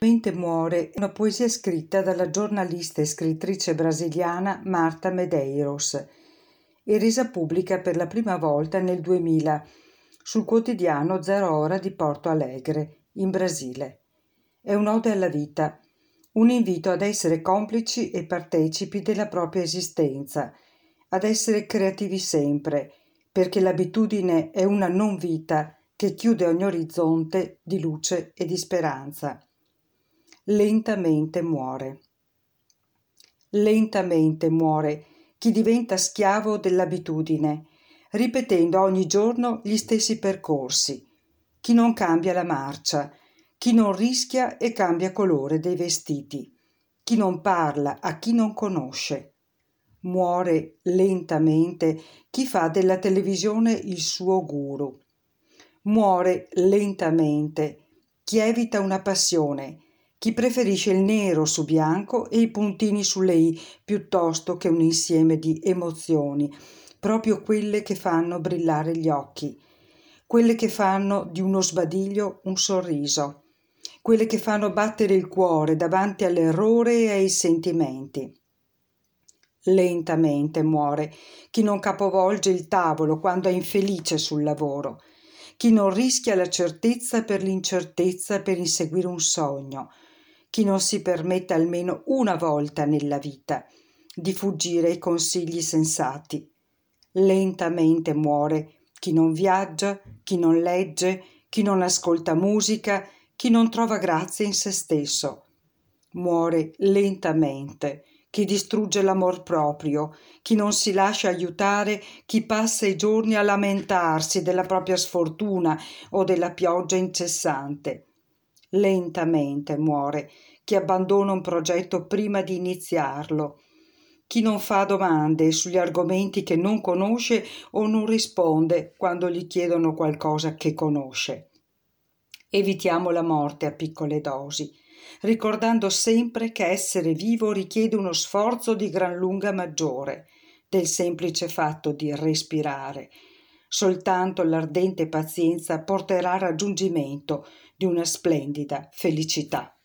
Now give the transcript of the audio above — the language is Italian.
Mente muore una poesia scritta dalla giornalista e scrittrice brasiliana Marta Medeiros e resa pubblica per la prima volta nel 2000 sul quotidiano Zero Ora di Porto Alegre, in Brasile. È un'ode alla vita, un invito ad essere complici e partecipi della propria esistenza, ad essere creativi sempre, perché l'abitudine è una non vita che chiude ogni orizzonte di luce e di speranza lentamente muore. Lentamente muore chi diventa schiavo dell'abitudine, ripetendo ogni giorno gli stessi percorsi, chi non cambia la marcia, chi non rischia e cambia colore dei vestiti, chi non parla a chi non conosce. Muore lentamente chi fa della televisione il suo guru. Muore lentamente chi evita una passione, chi preferisce il nero su bianco e i puntini sulle i piuttosto che un insieme di emozioni, proprio quelle che fanno brillare gli occhi, quelle che fanno di uno sbadiglio un sorriso, quelle che fanno battere il cuore davanti all'errore e ai sentimenti. Lentamente muore chi non capovolge il tavolo quando è infelice sul lavoro, chi non rischia la certezza per l'incertezza per inseguire un sogno, chi non si permette almeno una volta nella vita di fuggire ai consigli sensati. Lentamente muore chi non viaggia, chi non legge, chi non ascolta musica, chi non trova grazia in se stesso. Muore lentamente chi distrugge l'amor proprio, chi non si lascia aiutare, chi passa i giorni a lamentarsi della propria sfortuna o della pioggia incessante. Lentamente muore chi abbandona un progetto prima di iniziarlo, chi non fa domande sugli argomenti che non conosce o non risponde quando gli chiedono qualcosa che conosce. Evitiamo la morte a piccole dosi, ricordando sempre che essere vivo richiede uno sforzo di gran lunga maggiore del semplice fatto di respirare. Soltanto l'ardente pazienza porterà al raggiungimento di una splendida felicità.